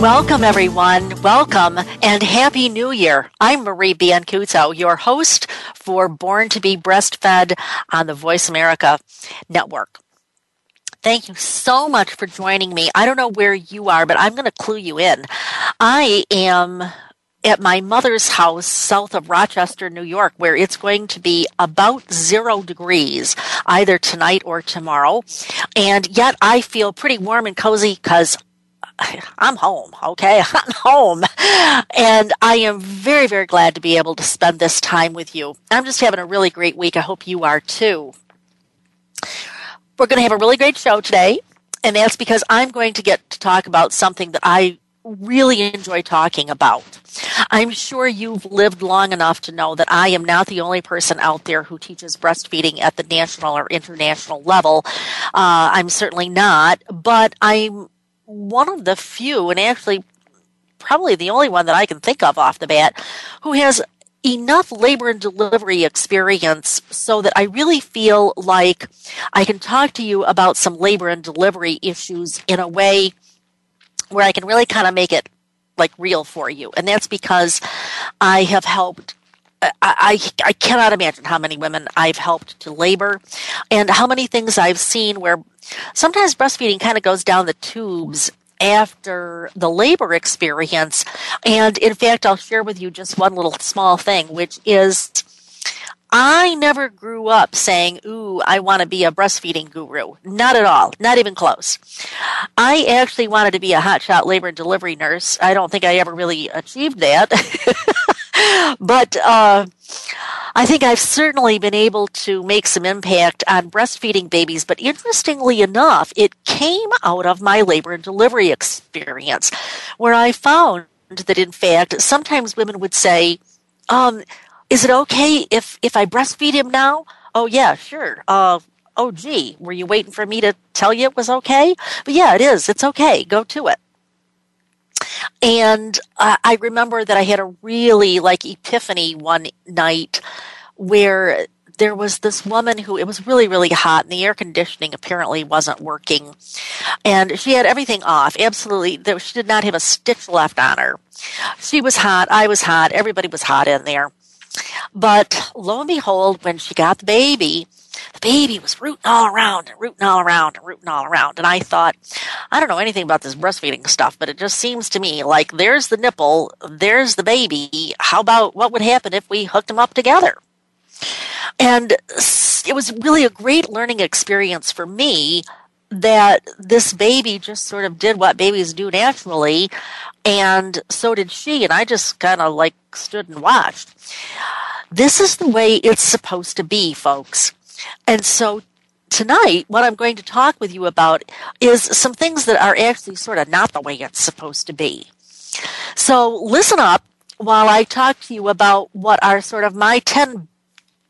Welcome, everyone. Welcome and Happy New Year. I'm Marie Biancuzzo, your host for Born to be Breastfed on the Voice America Network. Thank you so much for joining me. I don't know where you are, but I'm going to clue you in. I am at my mother's house south of Rochester, New York, where it's going to be about zero degrees either tonight or tomorrow. And yet I feel pretty warm and cozy because I'm home, okay? I'm home. And I am very, very glad to be able to spend this time with you. I'm just having a really great week. I hope you are too. We're going to have a really great show today, and that's because I'm going to get to talk about something that I really enjoy talking about. I'm sure you've lived long enough to know that I am not the only person out there who teaches breastfeeding at the national or international level. Uh, I'm certainly not, but I'm one of the few, and actually probably the only one that I can think of off the bat, who has enough labor and delivery experience so that I really feel like I can talk to you about some labor and delivery issues in a way where I can really kind of make it like real for you. And that's because I have helped I, I, cannot imagine how many women I've helped to labor and how many things I've seen where sometimes breastfeeding kind of goes down the tubes after the labor experience. And in fact, I'll share with you just one little small thing, which is I never grew up saying, Ooh, I want to be a breastfeeding guru. Not at all. Not even close. I actually wanted to be a hotshot labor and delivery nurse. I don't think I ever really achieved that. but uh, I think I've certainly been able to make some impact on breastfeeding babies. But interestingly enough, it came out of my labor and delivery experience, where I found that in fact, sometimes women would say, um, is it okay if, if I breastfeed him now? Oh, yeah, sure. Uh, oh, gee, were you waiting for me to tell you it was okay? But yeah, it is. It's okay. Go to it. And uh, I remember that I had a really like epiphany one night where there was this woman who it was really really hot and the air conditioning apparently wasn't working. And she had everything off absolutely there, she did not have a stitch left on her. She was hot i was hot everybody was hot in there. But lo and behold when she got the baby the baby was rooting all around and rooting all around and rooting all around. And I thought, I don't know anything about this breastfeeding stuff, but it just seems to me like there's the nipple, there's the baby. How about what would happen if we hooked them up together? And it was really a great learning experience for me that this baby just sort of did what babies do naturally, and so did she. And I just kind of like stood and watched. This is the way it's supposed to be, folks. And so tonight, what I'm going to talk with you about is some things that are actually sort of not the way it's supposed to be. So listen up while I talk to you about what are sort of my 10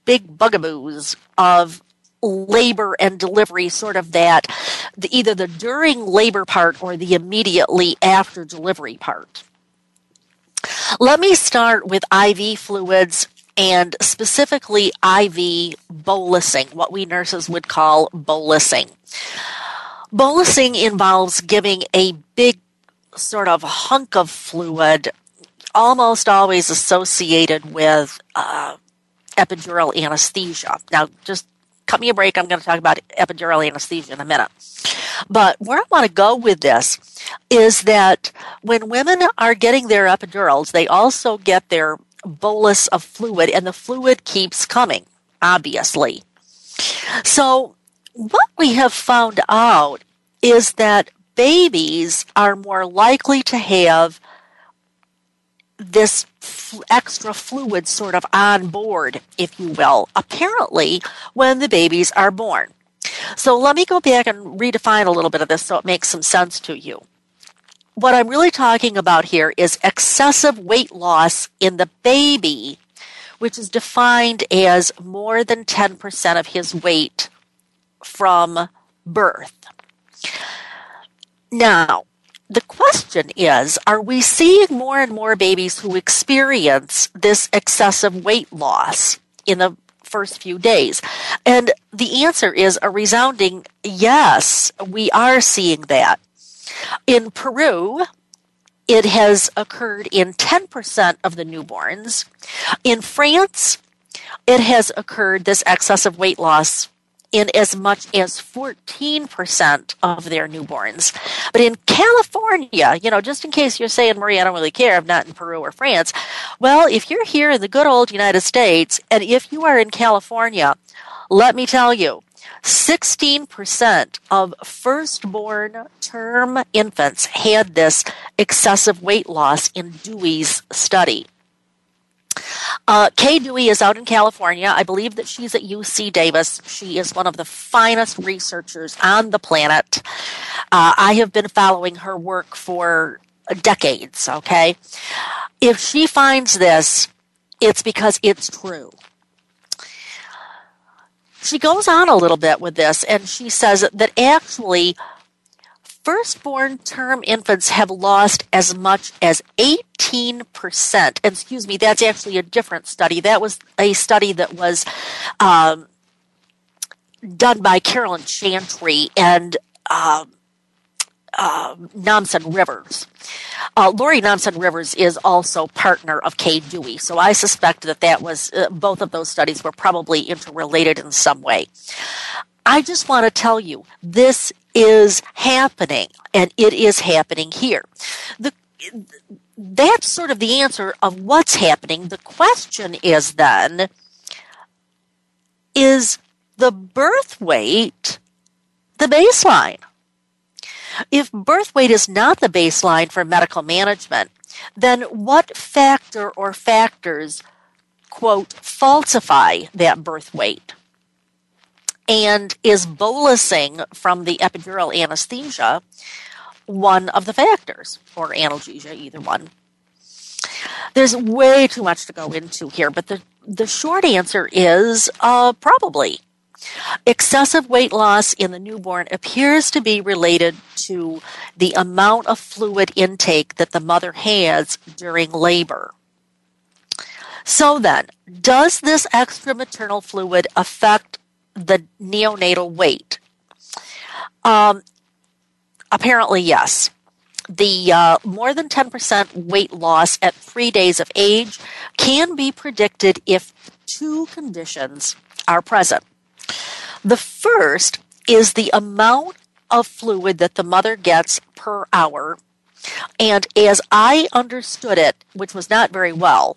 big bugaboos of labor and delivery, sort of that the, either the during labor part or the immediately after delivery part. Let me start with IV fluids and specifically IV bolusing, what we nurses would call bolusing. Bolusing involves giving a big sort of hunk of fluid, almost always associated with uh, epidural anesthesia. Now, just cut me a break. I'm going to talk about epidural anesthesia in a minute. But where I want to go with this is that when women are getting their epidurals, they also get their bolus of fluid, and the fluid keeps coming, obviously. So, what we have found out is that babies are more likely to have this extra fluid sort of on board, if you will, apparently when the babies are born. So let me go back and redefine a little bit of this so it makes some sense to you. What I'm really talking about here is excessive weight loss in the baby, which is defined as more than 10% of his weight from birth. Now, the question is are we seeing more and more babies who experience this excessive weight loss in the first few days? And the answer is a resounding yes, we are seeing that. In Peru, it has occurred in 10% of the newborns. In France, it has occurred, this excessive weight loss, in as much as 14% of their newborns. But in California, you know, just in case you're saying, Marie, I don't really care, I'm not in Peru or France. Well, if you're here in the good old United States, and if you are in California, let me tell you, 16% of firstborn term infants had this excessive weight loss in Dewey's study. Uh, Kay Dewey is out in California. I believe that she's at UC Davis. She is one of the finest researchers on the planet. Uh, I have been following her work for decades, okay? If she finds this, it's because it's true. She goes on a little bit with this and she says that actually firstborn term infants have lost as much as 18%. And excuse me, that's actually a different study. That was a study that was um, done by Carolyn Chantry and um, uh, Nommsen Rivers. Uh, Laurie Nommsen Rivers is also partner of Kay Dewey, so I suspect that that was uh, both of those studies were probably interrelated in some way. I just want to tell you this is happening, and it is happening here. The, that's sort of the answer of what's happening. The question is then is the birth weight the baseline? If birth weight is not the baseline for medical management, then what factor or factors, quote, falsify that birth weight? And is bolusing from the epidural anesthesia one of the factors, or analgesia, either one? There's way too much to go into here, but the, the short answer is uh, probably. Excessive weight loss in the newborn appears to be related to the amount of fluid intake that the mother has during labor. So then, does this extra maternal fluid affect the neonatal weight? Um, apparently, yes. The uh, more than 10% weight loss at three days of age can be predicted if two conditions are present. The first is the amount of fluid that the mother gets per hour. And as I understood it, which was not very well,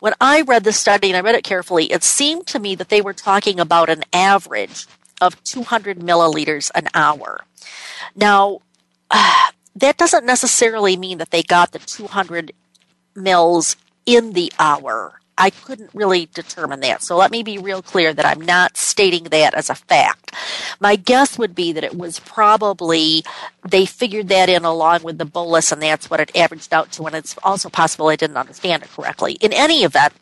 when I read the study and I read it carefully, it seemed to me that they were talking about an average of 200 milliliters an hour. Now, that doesn't necessarily mean that they got the 200 mils in the hour. I couldn't really determine that. So let me be real clear that I'm not stating that as a fact. My guess would be that it was probably they figured that in along with the bolus and that's what it averaged out to. And it's also possible I didn't understand it correctly. In any event,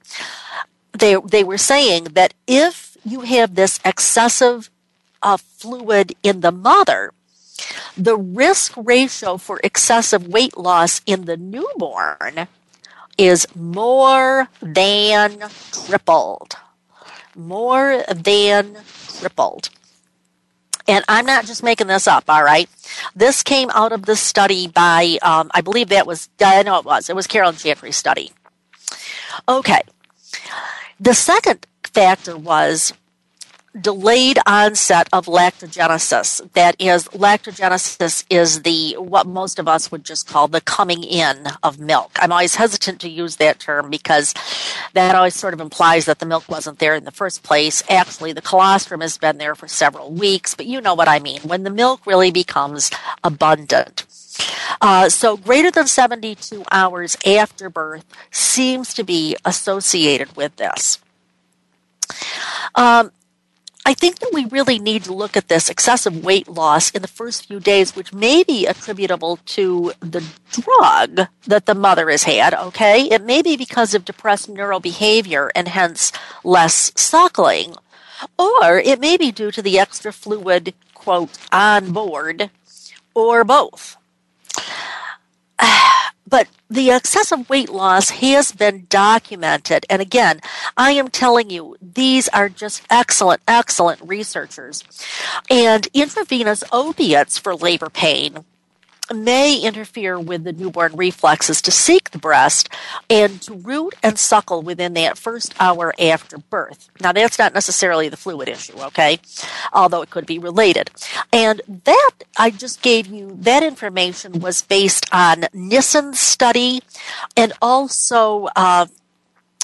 they, they were saying that if you have this excessive uh, fluid in the mother, the risk ratio for excessive weight loss in the newborn is more than tripled. More than tripled. And I'm not just making this up, all right? This came out of the study by, um, I believe that was, I know it was, it was Carolyn Chantry's study. Okay. The second factor was delayed onset of lactogenesis. That is, lactogenesis is the what most of us would just call the coming in of milk. I'm always hesitant to use that term because that always sort of implies that the milk wasn't there in the first place. Actually, the colostrum has been there for several weeks, but you know what I mean. When the milk really becomes abundant. Uh, so, greater than 72 hours after birth seems to be associated with this. Um, I think that we really need to look at this excessive weight loss in the first few days, which may be attributable to the drug that the mother has had, okay? It may be because of depressed neural behavior and hence less suckling. Or it may be due to the extra fluid, quote, on board, or both. But the excessive weight loss has been documented. And again, I am telling you, these are just excellent, excellent researchers. And intravenous opiates for labor pain may interfere with the newborn reflexes to seek the breast and to root and suckle within that first hour after birth. Now, that's not necessarily the fluid issue, okay? Although it could be related. And that I just gave you, that information was based on Nissen's study and also, uh,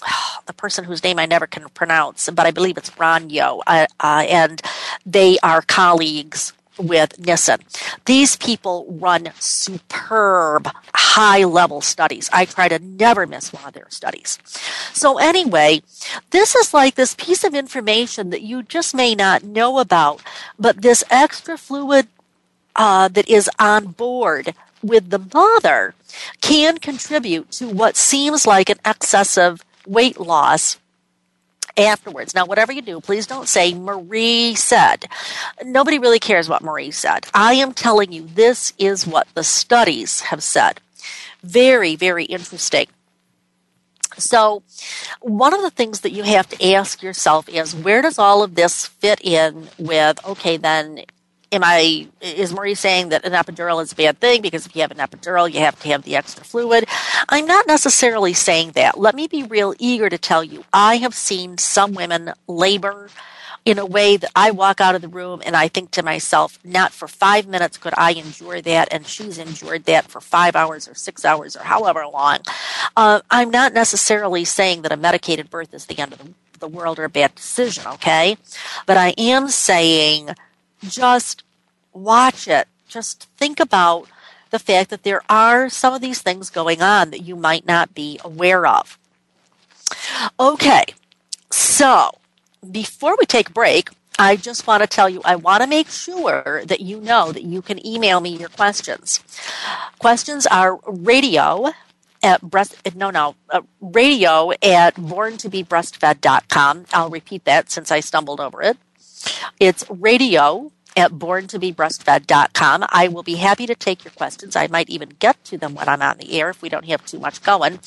the person whose name I never can pronounce, but I believe it's Ron Yo, uh, uh, and they are colleagues with Nissen. These people run superb high level studies. I try to never miss one of their studies. So anyway, this is like this piece of information that you just may not know about, but this extra fluid uh, that is on board with the mother can contribute to what seems like an excessive weight loss afterwards. Now, whatever you do, please don't say Marie said. Nobody really cares what Marie said. I am telling you, this is what the studies have said. Very, very interesting. So, one of the things that you have to ask yourself is where does all of this fit in with, okay, then am I is Marie saying that an epidural is a bad thing because if you have an epidural you have to have the extra fluid? I'm not necessarily saying that. Let me be real eager to tell you. I have seen some women labor in a way that I walk out of the room and I think to myself, not for five minutes could I endure that, and she's endured that for five hours or six hours or however long. Uh, I'm not necessarily saying that a medicated birth is the end of the, the world or a bad decision, okay? But I am saying just watch it. Just think about the fact that there are some of these things going on that you might not be aware of. Okay, so before we take a break, I just want to tell you, I want to make sure that you know that you can email me your questions. Questions are radio at breast, no, no, uh, radio at born to be borntobebreastfed.com. I'll repeat that since I stumbled over it. It's radio at borntobebreastfed.com. I will be happy to take your questions. I might even get to them when I'm on the air if we don't have too much going.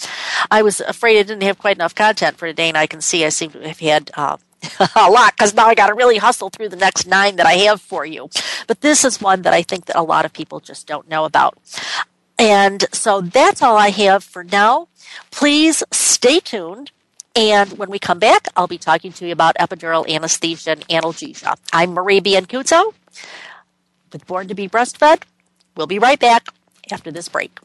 I was afraid I didn't have quite enough content for today, and I can see I seem to have had uh, a lot because now I got to really hustle through the next nine that I have for you. But this is one that I think that a lot of people just don't know about. And so that's all I have for now. Please stay tuned and when we come back, I'll be talking to you about epidural anesthesia and analgesia. I'm Marie Biancuzzo with Born to be Breastfed. We'll be right back after this break.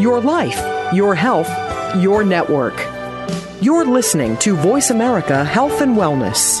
Your life, your health, your network. You're listening to Voice America Health and Wellness.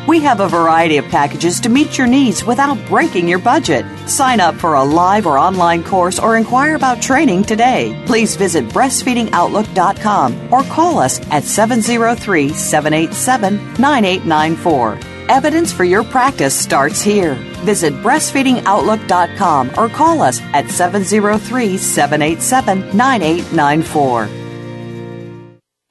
We have a variety of packages to meet your needs without breaking your budget. Sign up for a live or online course or inquire about training today. Please visit breastfeedingoutlook.com or call us at 703 787 9894. Evidence for your practice starts here. Visit breastfeedingoutlook.com or call us at 703 787 9894.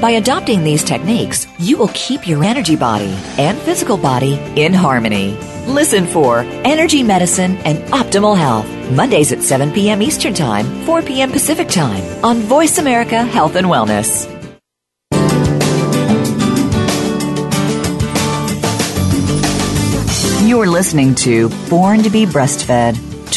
By adopting these techniques, you will keep your energy body and physical body in harmony. Listen for Energy Medicine and Optimal Health, Mondays at 7 p.m. Eastern Time, 4 p.m. Pacific Time on Voice America Health and Wellness. You're listening to Born to be Breastfed.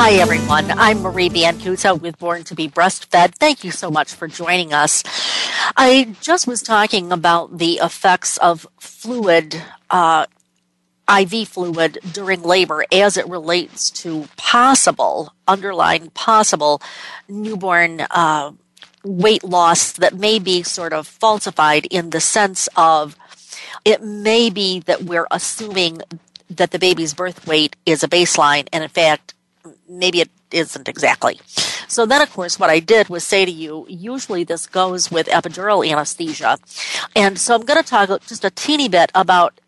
Hi, everyone. I'm Marie Biancuzzo with Born to be Breastfed. Thank you so much for joining us. I just was talking about the effects of fluid, uh, IV fluid during labor as it relates to possible, underlying possible newborn uh, weight loss that may be sort of falsified in the sense of it may be that we're assuming that the baby's birth weight is a baseline, and in fact, maybe it isn't exactly. So then, of course, what I did was say to you, usually this goes with epidural anesthesia. And so I'm going to talk just a teeny bit about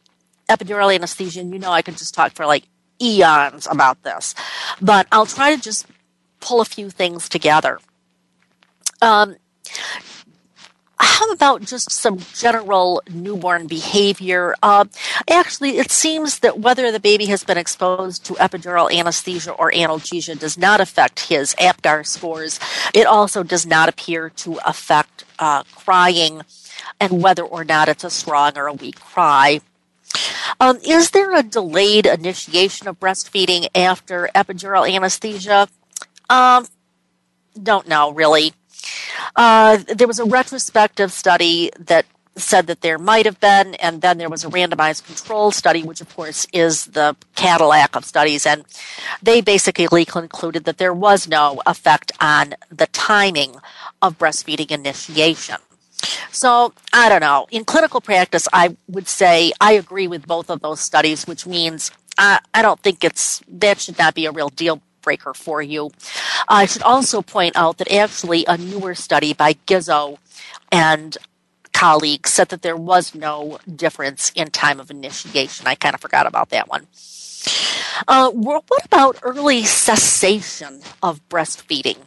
epidural anesthesia. And you know, I could just talk for like eons about this, but I'll try to just pull a few things together. Um, how about just some general newborn behavior? Uh, actually, it seems that whether the baby has been exposed to epidural anesthesia or analgesia does not affect his APGAR scores. It also does not appear to affect uh, crying and whether or not it's a strong or a weak cry. Um, is there a delayed initiation of breastfeeding after epidural anesthesia? Um, don't know really. Uh, there was a retrospective study that said that there might have been, and then there was a randomized control study, which of course is the Cadillac of studies, and they basically concluded that there was no effect on the timing of breastfeeding initiation. So, I don't know. In clinical practice, I would say I agree with both of those studies, which means I, I don't think it's that should not be a real deal breaker for you. I should also point out that actually a newer study by Gizzo and colleagues said that there was no difference in time of initiation. I kind of forgot about that one. Uh, what about early cessation of breastfeeding?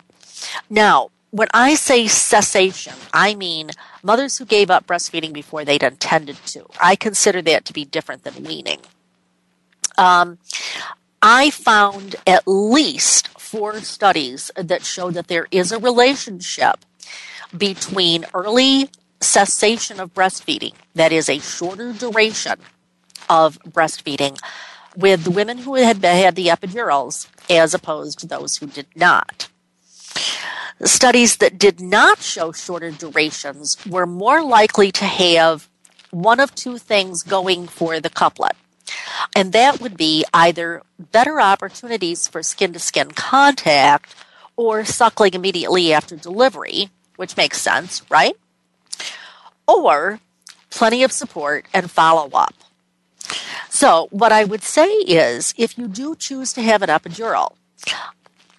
Now, when I say cessation, I mean mothers who gave up breastfeeding before they'd intended to. I consider that to be different than weaning. Um, I found at least four studies that show that there is a relationship between early cessation of breastfeeding, that is a shorter duration of breastfeeding, with women who had had the epidurals as opposed to those who did not. Studies that did not show shorter durations were more likely to have one of two things going for the couplet. And that would be either better opportunities for skin to skin contact or suckling immediately after delivery, which makes sense, right? Or plenty of support and follow up. So, what I would say is if you do choose to have an epidural,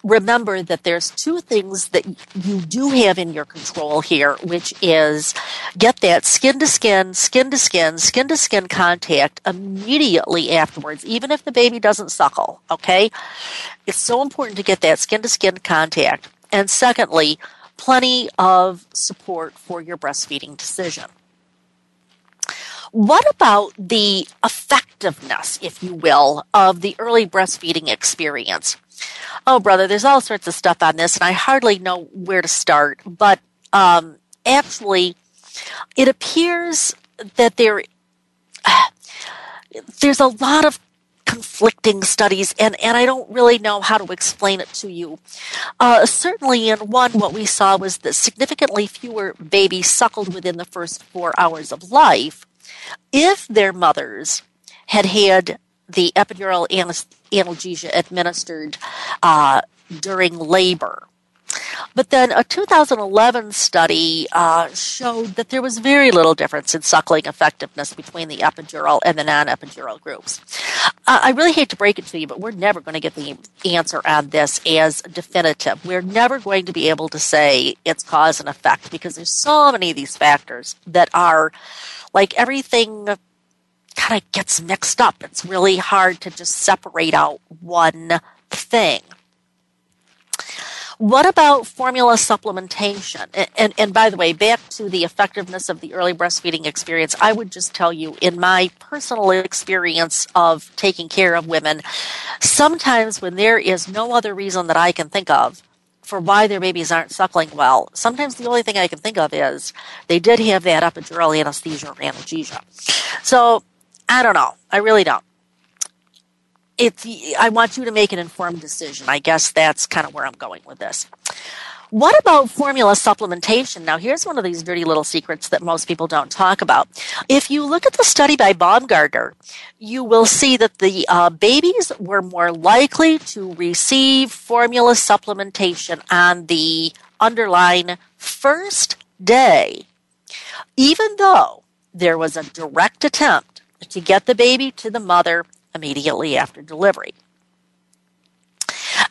remember that there's two things that you do have in your control here, which is get that skin to skin, skin to skin, skin to skin contact immediately afterwards, even if the baby doesn't suckle, okay? It's so important to get that skin to skin contact. And secondly, plenty of support for your breastfeeding decision. What about the effectiveness, if you will, of the early breastfeeding experience? Oh, brother, there's all sorts of stuff on this, and I hardly know where to start. But um, actually, it appears that there there's a lot of conflicting studies, and, and I don't really know how to explain it to you. Uh, certainly, in one, what we saw was that significantly fewer babies suckled within the first four hours of life if their mothers had had the epidural analgesia administered uh, during labor. But then a 2011 study uh, showed that there was very little difference in suckling effectiveness between the epidural and the non epidural groups. Uh, I really hate to break it to you, but we're never going to get the answer on this as definitive. We're never going to be able to say it's cause and effect because there's so many of these factors that are like everything kind of gets mixed up. It's really hard to just separate out one thing. What about formula supplementation? And, and, and, by the way, back to the effectiveness of the early breastfeeding experience, I would just tell you in my personal experience of taking care of women, sometimes when there is no other reason that I can think of for why their babies aren't suckling well, sometimes the only thing I can think of is they did have that epidural anesthesia or analgesia. So I don't know. I really don't. It's, I want you to make an informed decision. I guess that's kind of where I'm going with this. What about formula supplementation? Now, here's one of these dirty little secrets that most people don't talk about. If you look at the study by Baumgartner, you will see that the uh, babies were more likely to receive formula supplementation on the underline first day, even though there was a direct attempt to get the baby to the mother immediately after delivery.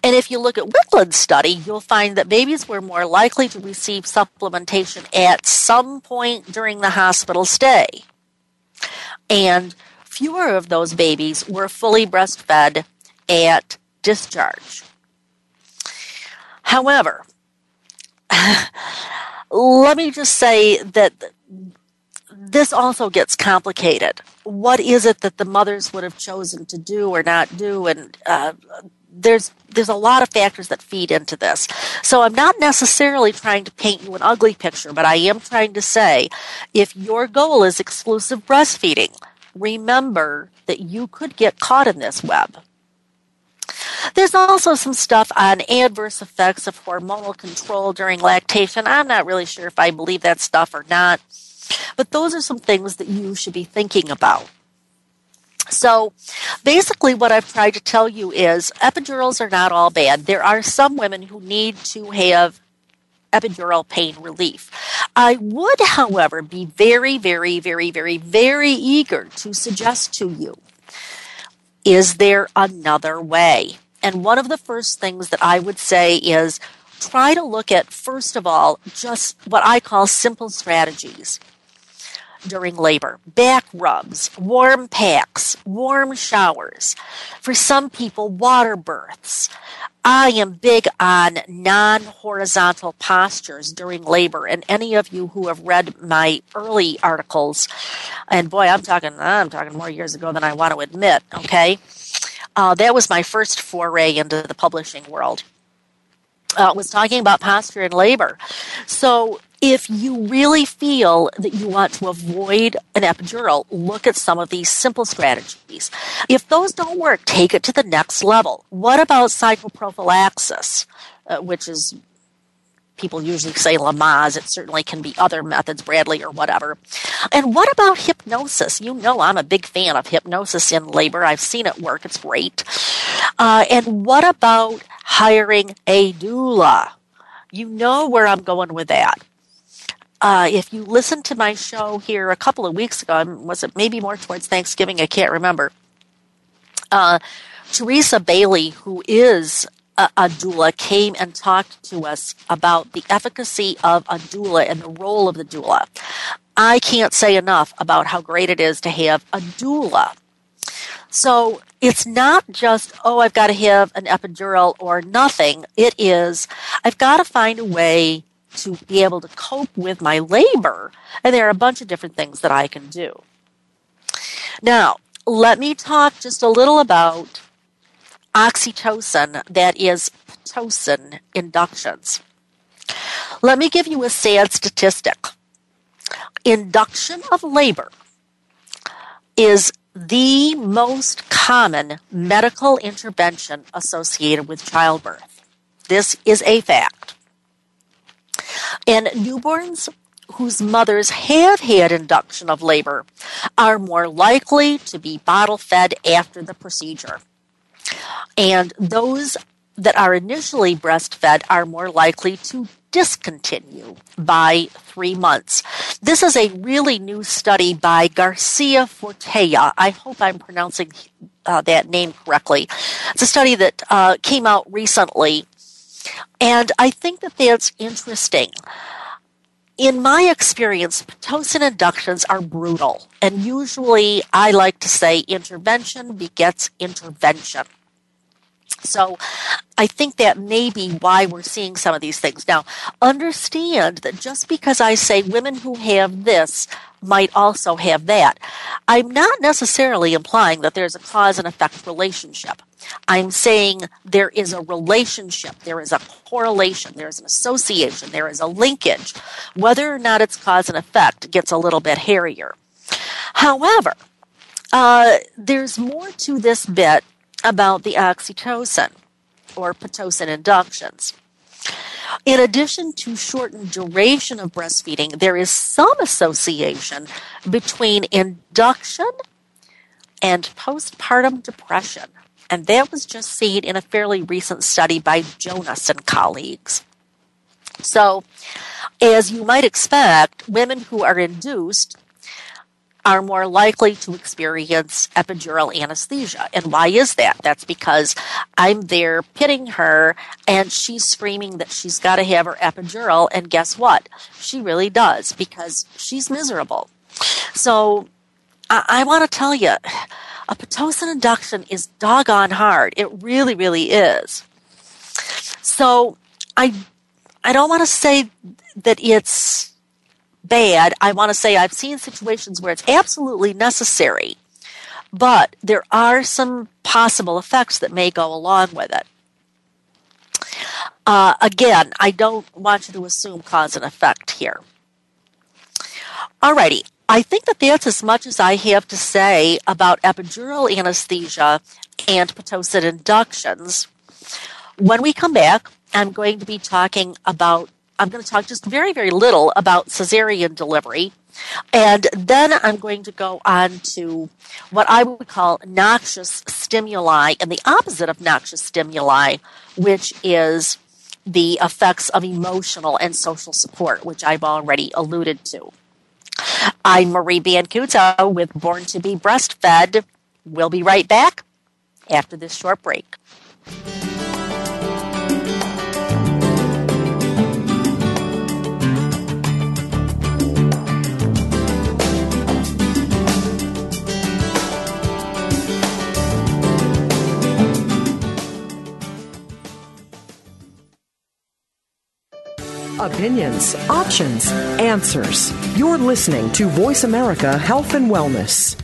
And if you look at Wiklund's study, you'll find that babies were more likely to receive supplementation at some point during the hospital stay. And fewer of those babies were fully breastfed at discharge. However, let me just say that this also gets complicated. What is it that the mothers would have chosen to do or not do? And uh, there's there's a lot of factors that feed into this. So I'm not necessarily trying to paint you an ugly picture, but I am trying to say if your goal is exclusive breastfeeding, remember that you could get caught in this web. There's also some stuff on adverse effects of hormonal control during lactation. I'm not really sure if I believe that stuff or not. But those are some things that you should be thinking about. So basically, what I've tried to tell you is epidurals are not all bad. There are some women who need to have epidural pain relief. I would, however, be very, very, very, very, very eager to suggest to you is there another way? And one of the first things that I would say is try to look at, first of all, just what I call simple strategies during labor, back rubs, warm packs, warm showers. For some people, water births. I am big on non horizontal postures during labor, and any of you who have read my early articles, and boy, I'm talking, I'm talking more years ago than I want to admit, okay? Uh, that was my first foray into the publishing world. Uh, was talking about posture and labor. So if you really feel that you want to avoid an epidural, look at some of these simple strategies. If those don't work, take it to the next level. What about psychoprophylaxis, uh, which is people usually say Lamaze. It certainly can be other methods, Bradley or whatever. And what about hypnosis? You know, I'm a big fan of hypnosis in labor. I've seen it work. It's great. Uh, and what about hiring a doula? You know where I'm going with that. Uh, if you listened to my show here a couple of weeks ago, was it maybe more towards Thanksgiving? I can't remember. Uh, Teresa Bailey, who is a, a doula came and talked to us about the efficacy of a doula and the role of the doula. I can't say enough about how great it is to have a doula. So it's not just, oh, I've got to have an epidural or nothing. It is, I've got to find a way to be able to cope with my labor. And there are a bunch of different things that I can do. Now, let me talk just a little about oxytocin, that is Pitocin inductions. Let me give you a sad statistic. Induction of labor is the most common medical intervention associated with childbirth. This is a fact. And newborns whose mothers have had induction of labor are more likely to be bottle fed after the procedure. And those that are initially breastfed are more likely to discontinue by three months. This is a really new study by Garcia Fortea. I hope I'm pronouncing uh, that name correctly. It's a study that uh, came out recently, and I think that that's interesting. In my experience, Pitocin inductions are brutal, and usually I like to say intervention begets intervention. So I think that may be why we're seeing some of these things. Now, understand that just because I say women who have this might also have that, I'm not necessarily implying that there's a cause and effect relationship. I'm saying there is a relationship, there is a correlation, there is an association, there is a linkage. Whether or not it's cause and effect gets a little bit hairier. However, uh, there's more to this bit about the oxytocin or Pitocin inductions. In addition to shortened duration of breastfeeding, there is some association between induction and postpartum depression. And that was just seen in a fairly recent study by Jonas and colleagues. So, as you might expect, women who are induced are more likely to experience epidural anesthesia. And why is that? That's because I'm there pitting her and she's screaming that she's got to have her epidural. And guess what? She really does because she's miserable. So I, I want to tell you, a Pitocin induction is doggone hard. It really, really is. So I, I don't want to say that it's bad. I want to say I've seen situations where it's absolutely necessary, but there are some possible effects that may go along with it. Uh, again, I don't want you to assume cause and effect here. Alrighty, I think that that's as much as I have to say about epidural anesthesia and Pitocin inductions. When we come back, I'm going to be talking about I'm going to talk just very, very little about cesarean delivery. And then I'm going to go on to what I would call noxious stimuli and the opposite of noxious stimuli, which is the effects of emotional and social support, which I've already alluded to. I'm Marie Biancuzzo with Born to be Breastfed. We'll be right back after this short break. Opinions, options, answers. You're listening to Voice America Health and Wellness.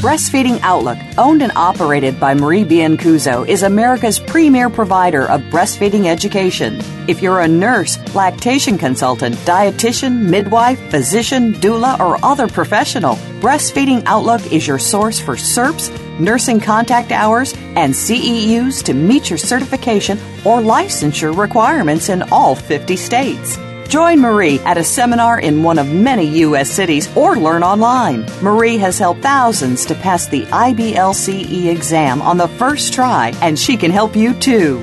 Breastfeeding Outlook, owned and operated by Marie Biancuzzo, is America's premier provider of breastfeeding education. If you're a nurse, lactation consultant, dietitian, midwife, physician, doula, or other professional, Breastfeeding Outlook is your source for CERPs, nursing contact hours, and CEUs to meet your certification or licensure requirements in all 50 states. Join Marie at a seminar in one of many U.S. cities or learn online. Marie has helped thousands to pass the IBLCE exam on the first try, and she can help you too.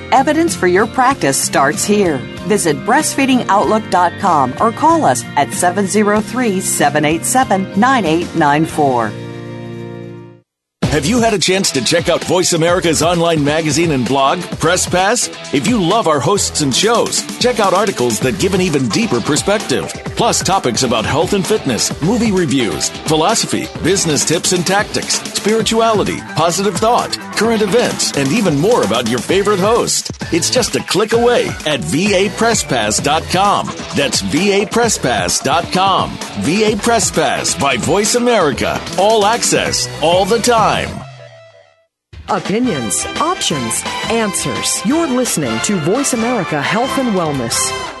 Evidence for your practice starts here. Visit breastfeedingoutlook.com or call us at 703 787 9894. Have you had a chance to check out Voice America's online magazine and blog, Press Pass? If you love our hosts and shows, check out articles that give an even deeper perspective. Plus, topics about health and fitness, movie reviews, philosophy, business tips and tactics, spirituality, positive thought, current events, and even more about your favorite host. It's just a click away at vapresspass.com. That's vapresspass.com. VA Press Pass by Voice America. All access, all the time. Opinions, options, answers. You're listening to Voice America Health and Wellness.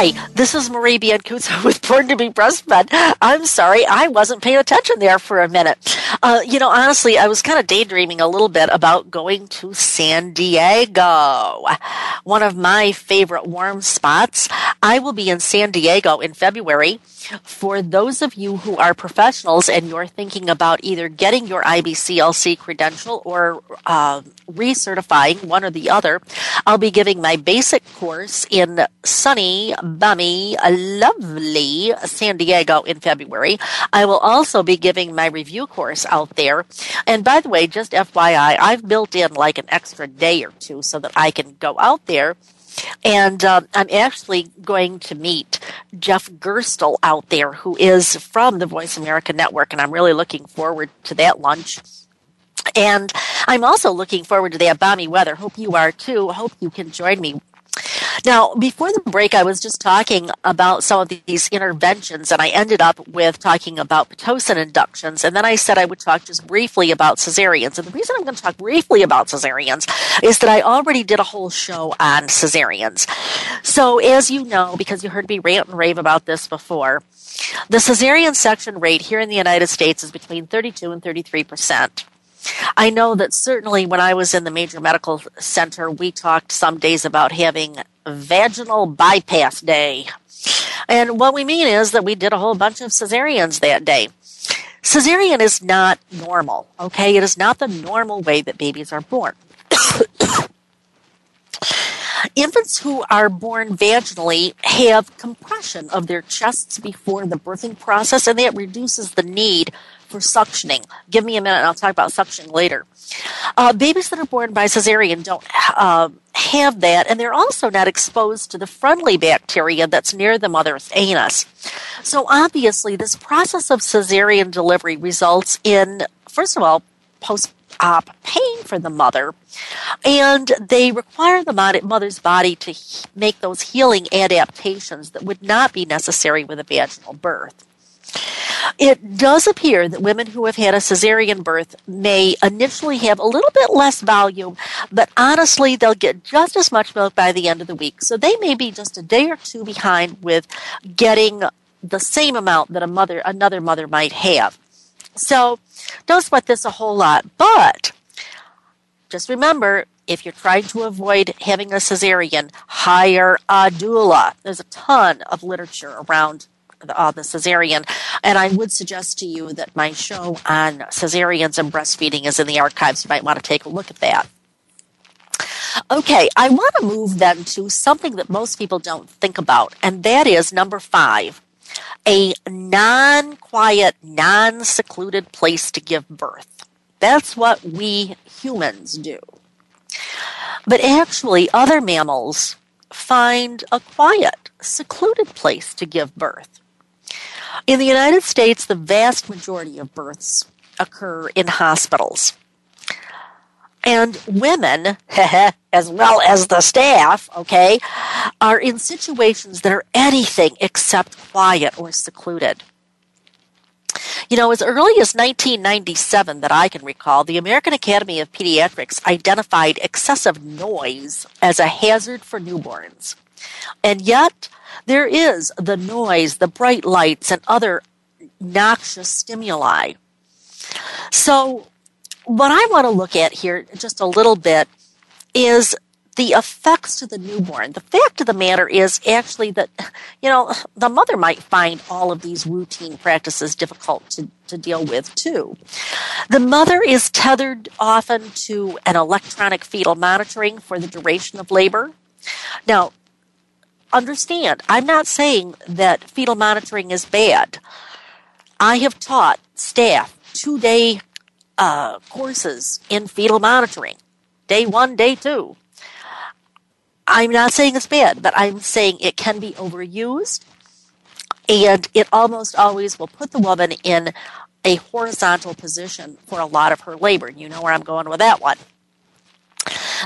Hi, this is Marie Biancuzzo with Born to be Breastfed. I'm sorry, I wasn't paying attention there for a minute. Uh, you know, honestly, I was kind of daydreaming a little bit about going to San Diego, one of my favorite warm spots. I will be in San Diego in February. For those of you who are professionals and you're thinking about either getting your IBCLC credential or uh, recertifying one or the other, I'll be giving my basic course in sunny, bummy, lovely San Diego in February. I will also be giving my review course out there. And by the way, just FYI, I've built in like an extra day or two so that I can go out there and uh, I'm actually going to meet Jeff Gerstel out there, who is from the Voice America Network, and I'm really looking forward to that lunch. And I'm also looking forward to that balmy weather. Hope you are too. Hope you can join me now, before the break, I was just talking about some of these interventions, and I ended up with talking about Pitocin inductions, and then I said I would talk just briefly about cesareans. And the reason I'm going to talk briefly about cesareans is that I already did a whole show on cesareans. So, as you know, because you heard me rant and rave about this before, the cesarean section rate here in the United States is between 32 and 33 percent. I know that certainly when I was in the major medical center, we talked some days about having vaginal bypass day. And what we mean is that we did a whole bunch of cesareans that day. Cesarean is not normal, okay? It is not the normal way that babies are born. Infants who are born vaginally have compression of their chests before the birthing process, and that reduces the need for suctioning. Give me a minute and I'll talk about suctioning later. Uh, babies that are born by cesarean don't uh, have that, and they're also not exposed to the friendly bacteria that's near the mother's anus. So obviously, this process of cesarean delivery results in, first of all, post op pain for the mother, and they require the mother's body to make those healing adaptations that would not be necessary with a vaginal birth. It does appear that women who have had a cesarean birth may initially have a little bit less volume, but honestly, they'll get just as much milk by the end of the week. So they may be just a day or two behind with getting the same amount that a mother, another mother might have. So don't sweat this a whole lot, but just remember if you're trying to avoid having a cesarean, hire a doula. There's a ton of literature around uh, the cesarean. And I would suggest to you that my show on cesareans and breastfeeding is in the archives. You might want to take a look at that. Okay, I want to move then to something that most people don't think about, and that is number five a non quiet, non secluded place to give birth. That's what we humans do. But actually, other mammals find a quiet, secluded place to give birth. In the United States, the vast majority of births occur in hospitals. And women, as well as the staff, okay, are in situations that are anything except quiet or secluded. You know, as early as 1997 that I can recall, the American Academy of Pediatrics identified excessive noise as a hazard for newborns. And yet, there is the noise, the bright lights, and other noxious stimuli. So, what I want to look at here just a little bit is the effects to the newborn. The fact of the matter is actually that, you know, the mother might find all of these routine practices difficult to, to deal with too. The mother is tethered often to an electronic fetal monitoring for the duration of labor. Now, understand, I'm not saying that fetal monitoring is bad. I have taught staff two day uh, courses in fetal monitoring, day one, day two. I'm not saying it's bad, but I'm saying it can be overused and it almost always will put the woman in a horizontal position for a lot of her labor. You know where I'm going with that one.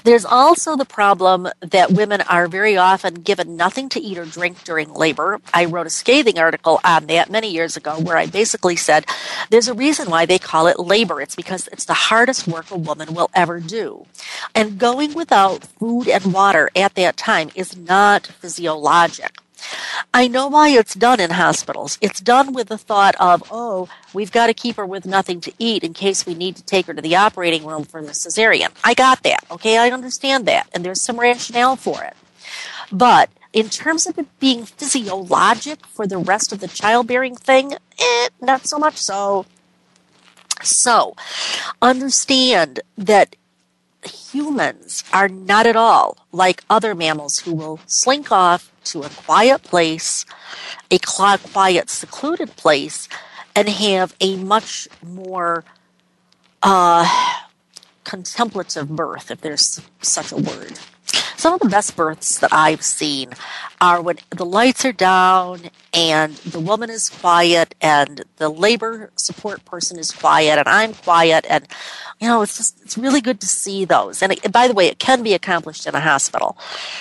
There's also the problem that women are very often given nothing to eat or drink during labor. I wrote a scathing article on that many years ago where I basically said there's a reason why they call it labor. It's because it's the hardest work a woman will ever do. And going without food and water at that time is not physiologic. I know why it's done in hospitals. It's done with the thought of, oh, we've got to keep her with nothing to eat in case we need to take her to the operating room for the cesarean. I got that. Okay, I understand that. And there's some rationale for it. But in terms of it being physiologic for the rest of the childbearing thing, eh, not so much so. So, understand that humans are not at all like other mammals who will slink off to a quiet place, a quiet, secluded place, and have a much more uh, contemplative birth, if there's such a word. Some of the best births that I've seen are when the lights are down and the woman is quiet and the labor support person is quiet and I'm quiet and you know it's just it's really good to see those. And it, by the way, it can be accomplished in a hospital,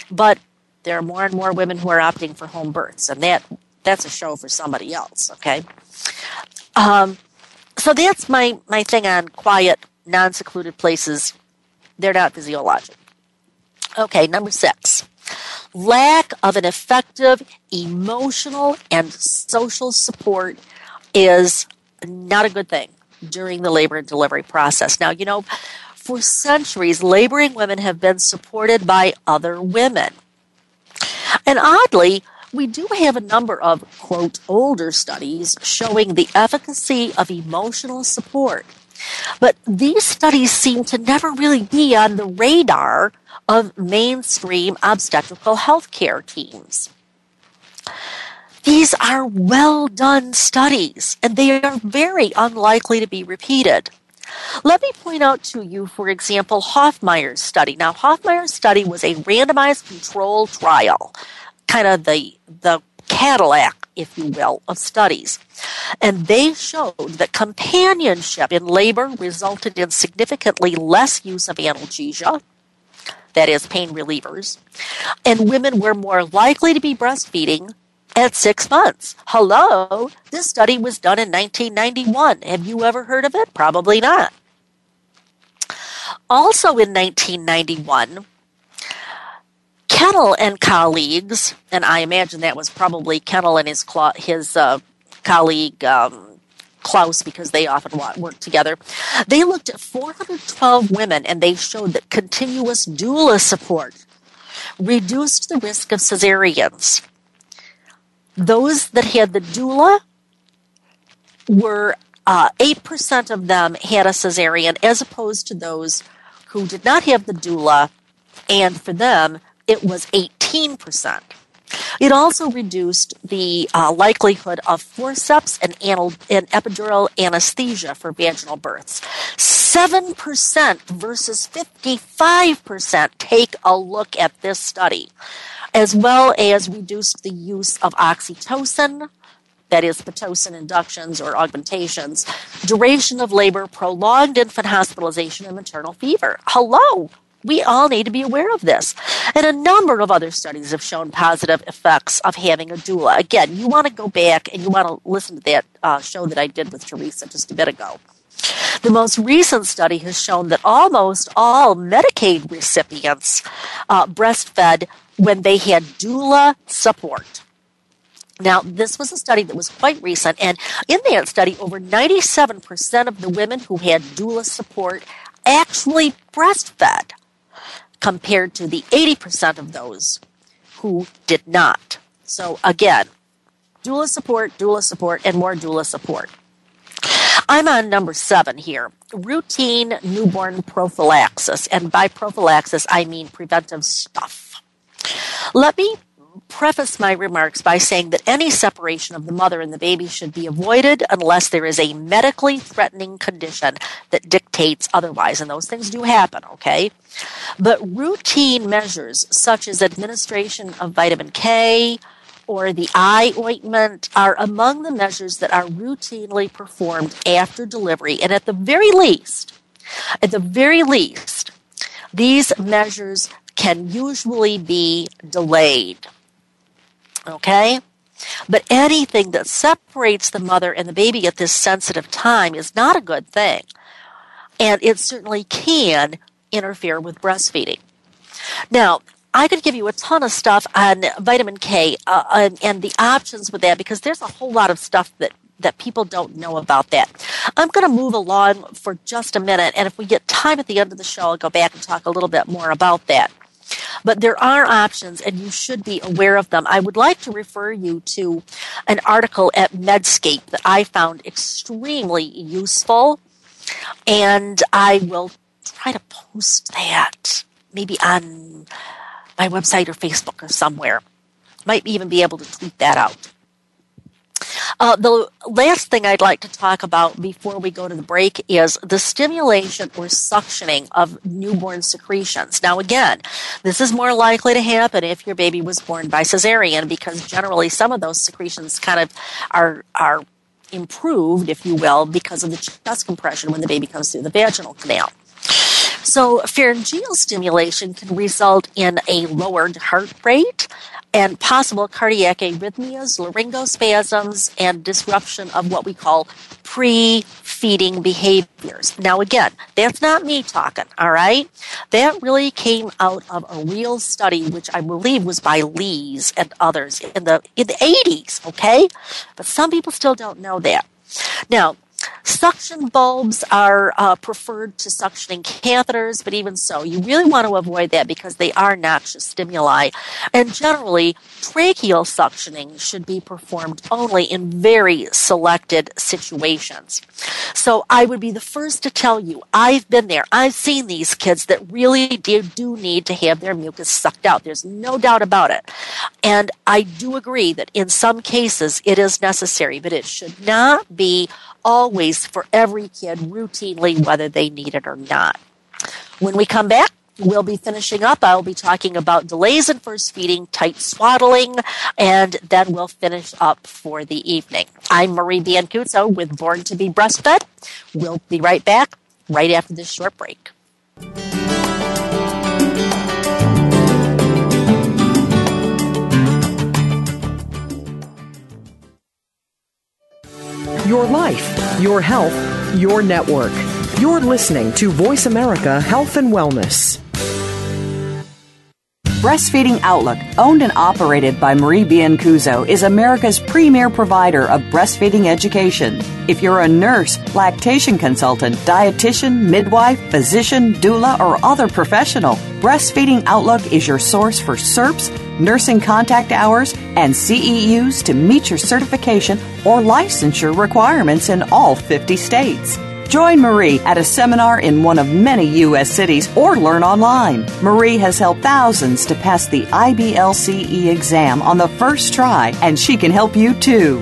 but there are more and more women who are opting for home births, and that that's a show for somebody else. Okay, um, so that's my my thing on quiet, non secluded places. They're not physiologic. Okay, number six. Lack of an effective emotional and social support is not a good thing during the labor and delivery process. Now, you know, for centuries, laboring women have been supported by other women. And oddly, we do have a number of, quote, older studies showing the efficacy of emotional support. But these studies seem to never really be on the radar of mainstream obstetrical healthcare teams. These are well done studies, and they are very unlikely to be repeated. Let me point out to you, for example, Hofmeyr's study. Now, Hofmeyr's study was a randomized control trial, kind of the, the Cadillac, if you will, of studies. And they showed that companionship in labor resulted in significantly less use of analgesia, that is, pain relievers, and women were more likely to be breastfeeding at six months. Hello, this study was done in 1991. Have you ever heard of it? Probably not. Also in 1991, Kennell and colleagues, and I imagine that was probably Kennell and his his uh, colleague um, Klaus because they often work together. They looked at 412 women and they showed that continuous doula support reduced the risk of cesareans those that had the doula were uh, 8% of them had a cesarean as opposed to those who did not have the doula and for them it was 18% It also reduced the uh, likelihood of forceps and, anal- and epidural anesthesia for vaginal births. 7% versus 55%. Take a look at this study. As well as reduced the use of oxytocin, that is Pitocin inductions or augmentations, duration of labor, prolonged infant hospitalization, and maternal fever. Hello, we all need to be aware of this. And a number of other studies have shown positive effects of having a doula. Again, you want to go back and you want to listen to that uh, show that I did with Teresa just a bit ago. The most recent study has shown that almost all Medicaid recipients uh, breastfed when they had doula support. Now, this was a study that was quite recent, and in that study, over 97% of the women who had doula support actually breastfed compared to the 80% of those who did not. So again, doula support, doula support, and more doula support. I'm on number seven here routine newborn prophylaxis. And by prophylaxis, I mean preventive stuff. Let me preface my remarks by saying that any separation of the mother and the baby should be avoided unless there is a medically threatening condition that dictates otherwise. And those things do happen, okay? But routine measures such as administration of vitamin K or the eye ointment are among the measures that are routinely performed after delivery. And at the very least, at the very least, these measures can usually be delayed. Okay? But anything that separates the mother and the baby at this sensitive time is not a good thing. And it certainly can interfere with breastfeeding. Now, I could give you a ton of stuff on vitamin K uh, and, and the options with that because there's a whole lot of stuff that that people don't know about that. I'm going to move along for just a minute, and if we get time at the end of the show, I'll go back and talk a little bit more about that. But there are options and you should be aware of them. I would like to refer you to an article at Medscape that I found extremely useful. And I will try to post that maybe on my website or Facebook or somewhere. Might even be able to tweet that out. Uh, the last thing I'd like to talk about before we go to the break is the stimulation or suctioning of newborn secretions. Now, again, this is more likely to happen if your baby was born by cesarean because generally some of those secretions kind of are are improved, if you will, because of the chest compression when the baby comes through the vaginal canal. So, pharyngeal stimulation can result in a lowered heart rate, and possible cardiac arrhythmias, laryngospasms, and disruption of what we call pre feeding behaviors. Now, again, that's not me talking, all right? That really came out of a real study, which I believe was by Lees and others in the, in the 80s, okay? But some people still don't know that. Now, Suction bulbs are uh, preferred to suctioning catheters, but even so, you really want to avoid that because they are noxious stimuli. And generally, tracheal suctioning should be performed only in very selected situations. So I would be the first to tell you, I've been there. I've seen these kids that really do, do need to have their mucus sucked out. There's no doubt about it. And I do agree that in some cases it is necessary, but it should not be always for every kid routinely, whether they need it or not. When we come back, we'll be finishing up. I'll be talking about delays in first feeding, tight swaddling, and then we'll finish up for the evening. I'm Marie Biancuzzo with Born to be Breastfed. We'll be right back right after this short break. Your life, your health, your network. You're listening to Voice America Health and Wellness. Breastfeeding Outlook, owned and operated by Marie Biancuzzo, is America's premier provider of breastfeeding education. If you're a nurse, lactation consultant, dietitian, midwife, physician, doula, or other professional, Breastfeeding Outlook is your source for CERPs, nursing contact hours, and CEUs to meet your certification or licensure requirements in all 50 states. Join Marie at a seminar in one of many U.S. cities or learn online. Marie has helped thousands to pass the IBLCE exam on the first try, and she can help you too.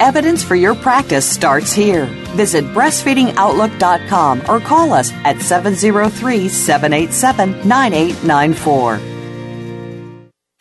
Evidence for your practice starts here. Visit breastfeedingoutlook.com or call us at 703 787 9894.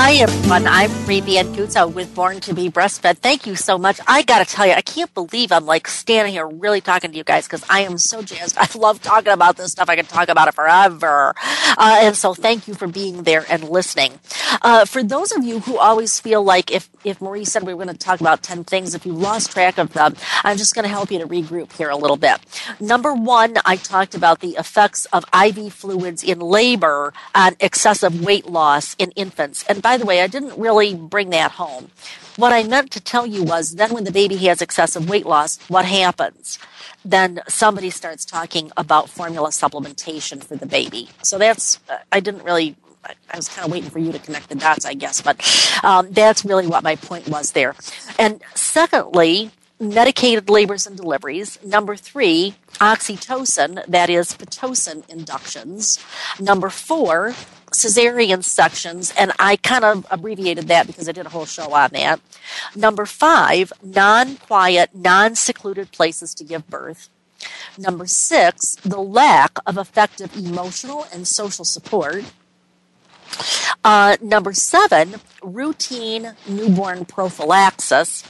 Hi, everyone. I'm Marie Biancuzzo with Born to be Breastfed. Thank you so much. I got to tell you, I can't believe I'm like standing here really talking to you guys because I am so jazzed. I love talking about this stuff. I can talk about it forever. Uh, and so thank you for being there and listening. Uh, for those of you who always feel like if, if Marie said we were going to talk about 10 things, if you lost track of them, I'm just going to help you to regroup here a little bit. Number one, I talked about the effects of IV fluids in labor on excessive weight loss in infants. And by the way, I didn't really bring that home. What I meant to tell you was then when the baby has excessive weight loss, what happens? Then somebody starts talking about formula supplementation for the baby. So that's, uh, I didn't really I was kind of waiting for you to connect the dots, I guess, but um, that's really what my point was there. And secondly, medicated labors and deliveries. Number three, oxytocin, that is Pitocin inductions. Number four, cesarean sections, and I kind of abbreviated that because I did a whole show on that. Number five, non quiet, non secluded places to give birth. Number six, the lack of effective emotional and social support. Uh, number seven, routine newborn prophylaxis.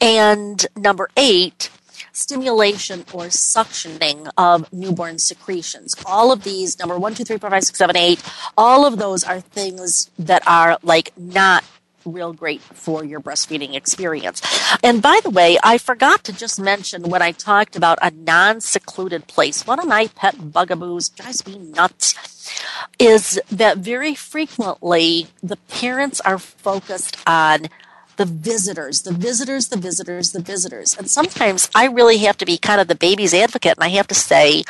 And number eight, stimulation or suctioning of newborn secretions. All of these, number one, two, three, four, five, six, seven, eight, all of those are things that are like not real great for your breastfeeding experience. And by the way, I forgot to just mention when I talked about a non secluded place, one of my pet bugaboos drives me nuts is that very frequently the parents are focused on the visitors, the visitors, the visitors, the visitors. And sometimes I really have to be kind of the baby's advocate and I have to say,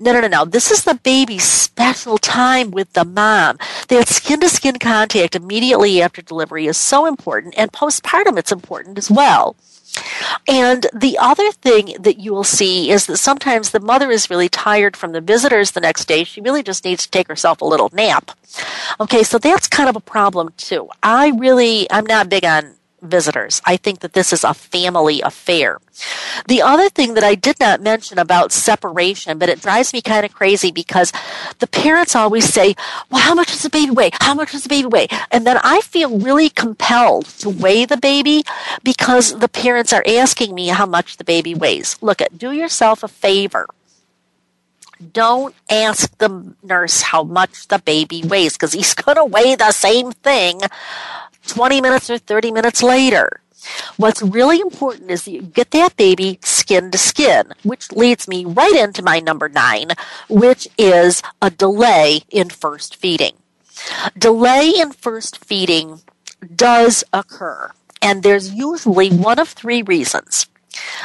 no, no, no, no, this is the baby's special time with the mom. That skin to skin contact immediately after delivery is so important and postpartum it's important as well. And the other thing that you will see is that sometimes the mother is really tired from the visitors the next day. She really just needs to take herself a little nap. Okay, so that's kind of a problem too. I really, I'm not big on visitors. I think that this is a family affair. The other thing that I did not mention about separation, but it drives me kind of crazy because the parents always say, Well, how much does the baby weigh? How much does the baby weigh? And then I feel really compelled to weigh the baby because the parents are asking me how much the baby weighs. Look at, do yourself a favor don't ask the nurse how much the baby weighs because he's going to weigh the same thing 20 minutes or 30 minutes later. What's really important is that you get that baby skin to skin, which leads me right into my number nine, which is a delay in first feeding. Delay in first feeding does occur, and there's usually one of three reasons.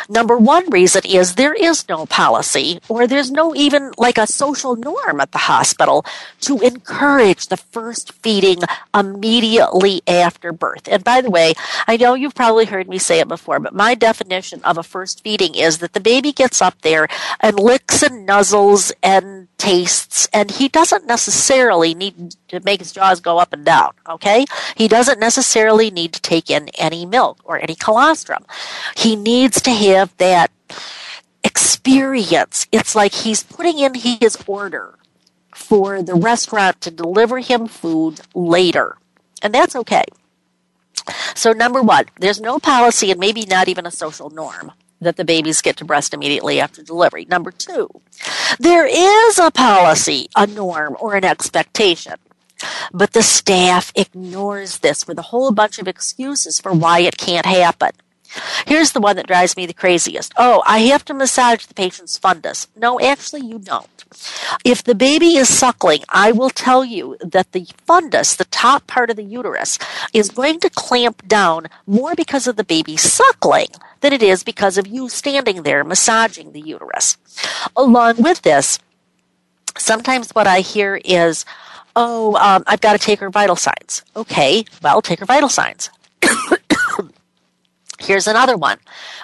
Number one reason is there is no policy or there's no even like a social norm at the hospital to encourage the first feeding immediately after birth. And by the way, I know you've probably heard me say it before, but my definition of a first feeding is that the baby gets up there and licks and nuzzles and tastes, and he doesn't necessarily need to make his jaws go up and down, okay? He doesn't necessarily need to take in any milk or any colostrum. He needs to have that experience. It's like he's putting in his order for the restaurant to deliver him food later. And that's okay. So, number one, there's no policy and maybe not even a social norm that the babies get to breast immediately after delivery. Number two, there is a policy, a norm, or an expectation. But the staff ignores this with a whole bunch of excuses for why it can't happen. Here's the one that drives me the craziest. Oh, I have to massage the patient's fundus. No, actually, you don't. If the baby is suckling, I will tell you that the fundus, the top part of the uterus, is going to clamp down more because of the baby suckling than it is because of you standing there massaging the uterus. Along with this, sometimes what I hear is, oh, um, I've got to take her vital signs. Okay, well, take her vital signs. Here's another one.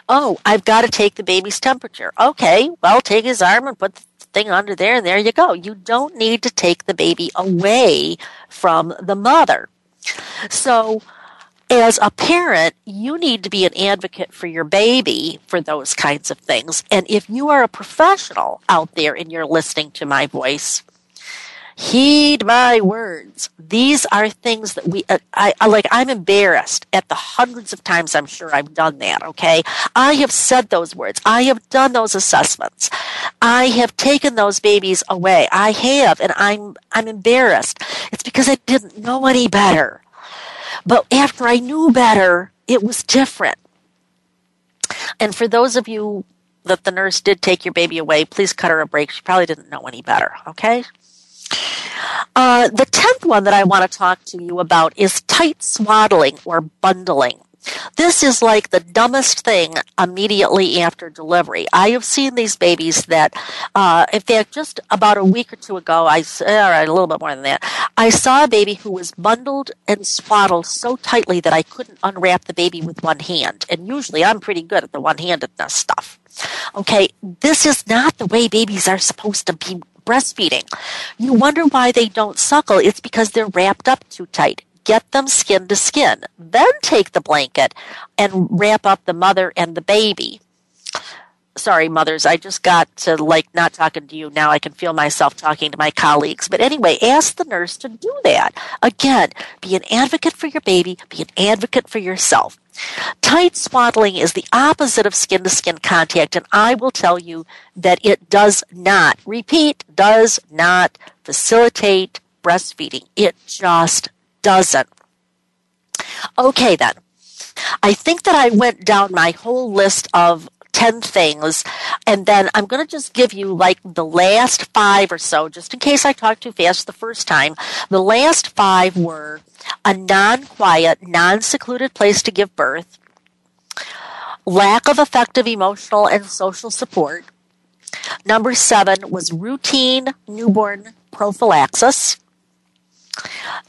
Oh, I've got to take the baby's temperature. Okay, well, take his arm and put the thing under there, and there you go. You don't need to take the baby away from the mother. So, as a parent, you need to be an advocate for your baby for those kinds of things. And if you are a professional out there and you're listening to my voice, heed my words. These are things that we, uh, I, I like, I'm embarrassed at the hundreds of times I'm sure I've done that, okay? I have said those words. I have done those assessments. I have taken those babies away. I have, and I'm, I'm embarrassed. It's because I didn't know any better. But after I knew better, it was different. And for those of you that the nurse did take your baby away, please cut her a break. She probably didn't know any better, okay? Uh, the tenth one that I want to talk to you about is tight swaddling or bundling. This is like the dumbest thing immediately after delivery. I have seen these babies that, uh, in fact, just about a week or two ago, I, all right, a little bit more than that, I saw a baby who was bundled and swaddled so tightly that I couldn't unwrap the baby with one hand. And usually I'm pretty good at the one handedness stuff. Okay, this is not the way babies are supposed to be breastfeeding. You wonder why they don't suckle. It's because they're wrapped up too tight get them skin to skin. Then take the blanket and wrap up the mother and the baby. Sorry, mothers, I just got to like not talking to you. Now I can feel myself talking to my colleagues. But anyway, ask the nurse to do that. Again, be an advocate for your baby, be an advocate for yourself. Tight swaddling is the opposite of skin to skin contact, and I will tell you that it does not, repeat, does not facilitate breastfeeding. It just doesn't. Okay, then. I think that I went down my whole list of 10 things, and then I'm going to just give you like the last five or so, just in case I talked too fast the first time. The last five were a non quiet, non secluded place to give birth, lack of effective emotional and social support. Number seven was routine newborn prophylaxis.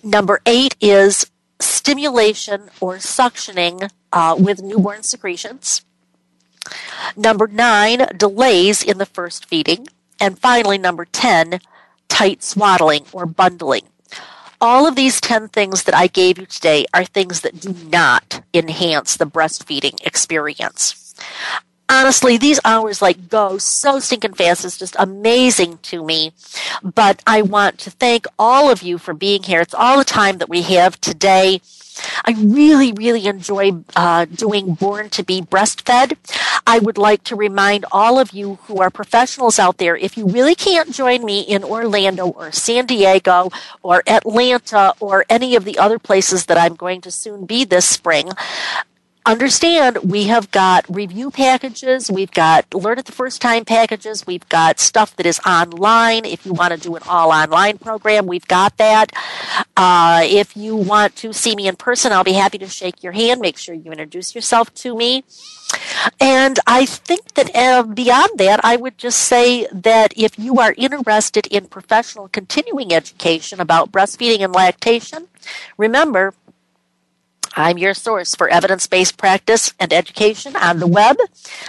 Number eight is stimulation or suctioning uh, with newborn secretions. Number nine, delays in the first feeding. And finally, number 10, tight swaddling or bundling. All of these 10 things that I gave you today are things that do not enhance the breastfeeding experience honestly, these hours like go so stinking fast. It's just amazing to me. But I want to thank all of you for being here. It's all the time that we have today. I really, really enjoy uh, doing Born to be Breastfed. I would like to remind all of you who are professionals out there if you really can't join me in Orlando or San Diego or Atlanta or any of the other places that I'm going to soon be this spring, understand we have got review packages, we've got learn it the first time packages, we've got stuff that is online. If you want to do an all online program, we've got that. Uh, if you want to see me in person, I'll be happy to shake your hand. Make sure you introduce yourself to me. And I think that uh, beyond that, I would just say that if you are interested in professional continuing education about breastfeeding and lactation, remember, I'm your source for evidence based practice and education on the web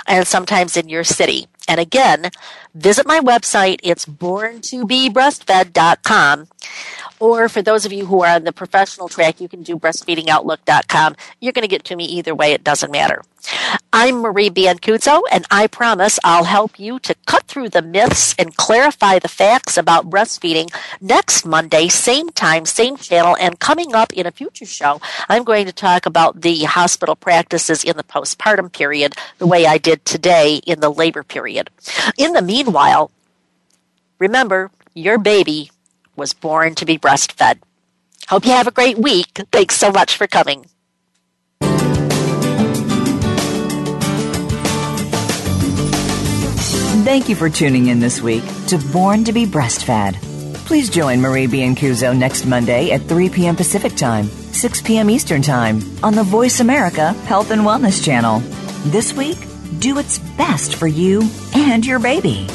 and sometimes in your city. And again, visit my website. It's borntobebreastfed.com. Or for those of you who are on the professional track, you can do breastfeedingoutlook.com. You're going to get to me either way. It doesn't matter. I'm Marie Biancuzzo, and I promise I'll help you to cut through the myths and clarify the facts about breastfeeding next Monday, same time, same channel, and coming up in a future show, I'm going to talk about the hospital practices in the postpartum period, the way I did today in the labor period. In the meanwhile, remember, your baby was born to be breastfed. Hope you have a great week. Thanks so much for coming. Thank you for tuning in this week to Born to be Breastfed. Please join Marie Biancuzzo next Monday at 3 p.m. Pacific Time, 6 p.m. Eastern Time on the Voice America Health and Wellness Channel. This week, do its best for you and your baby.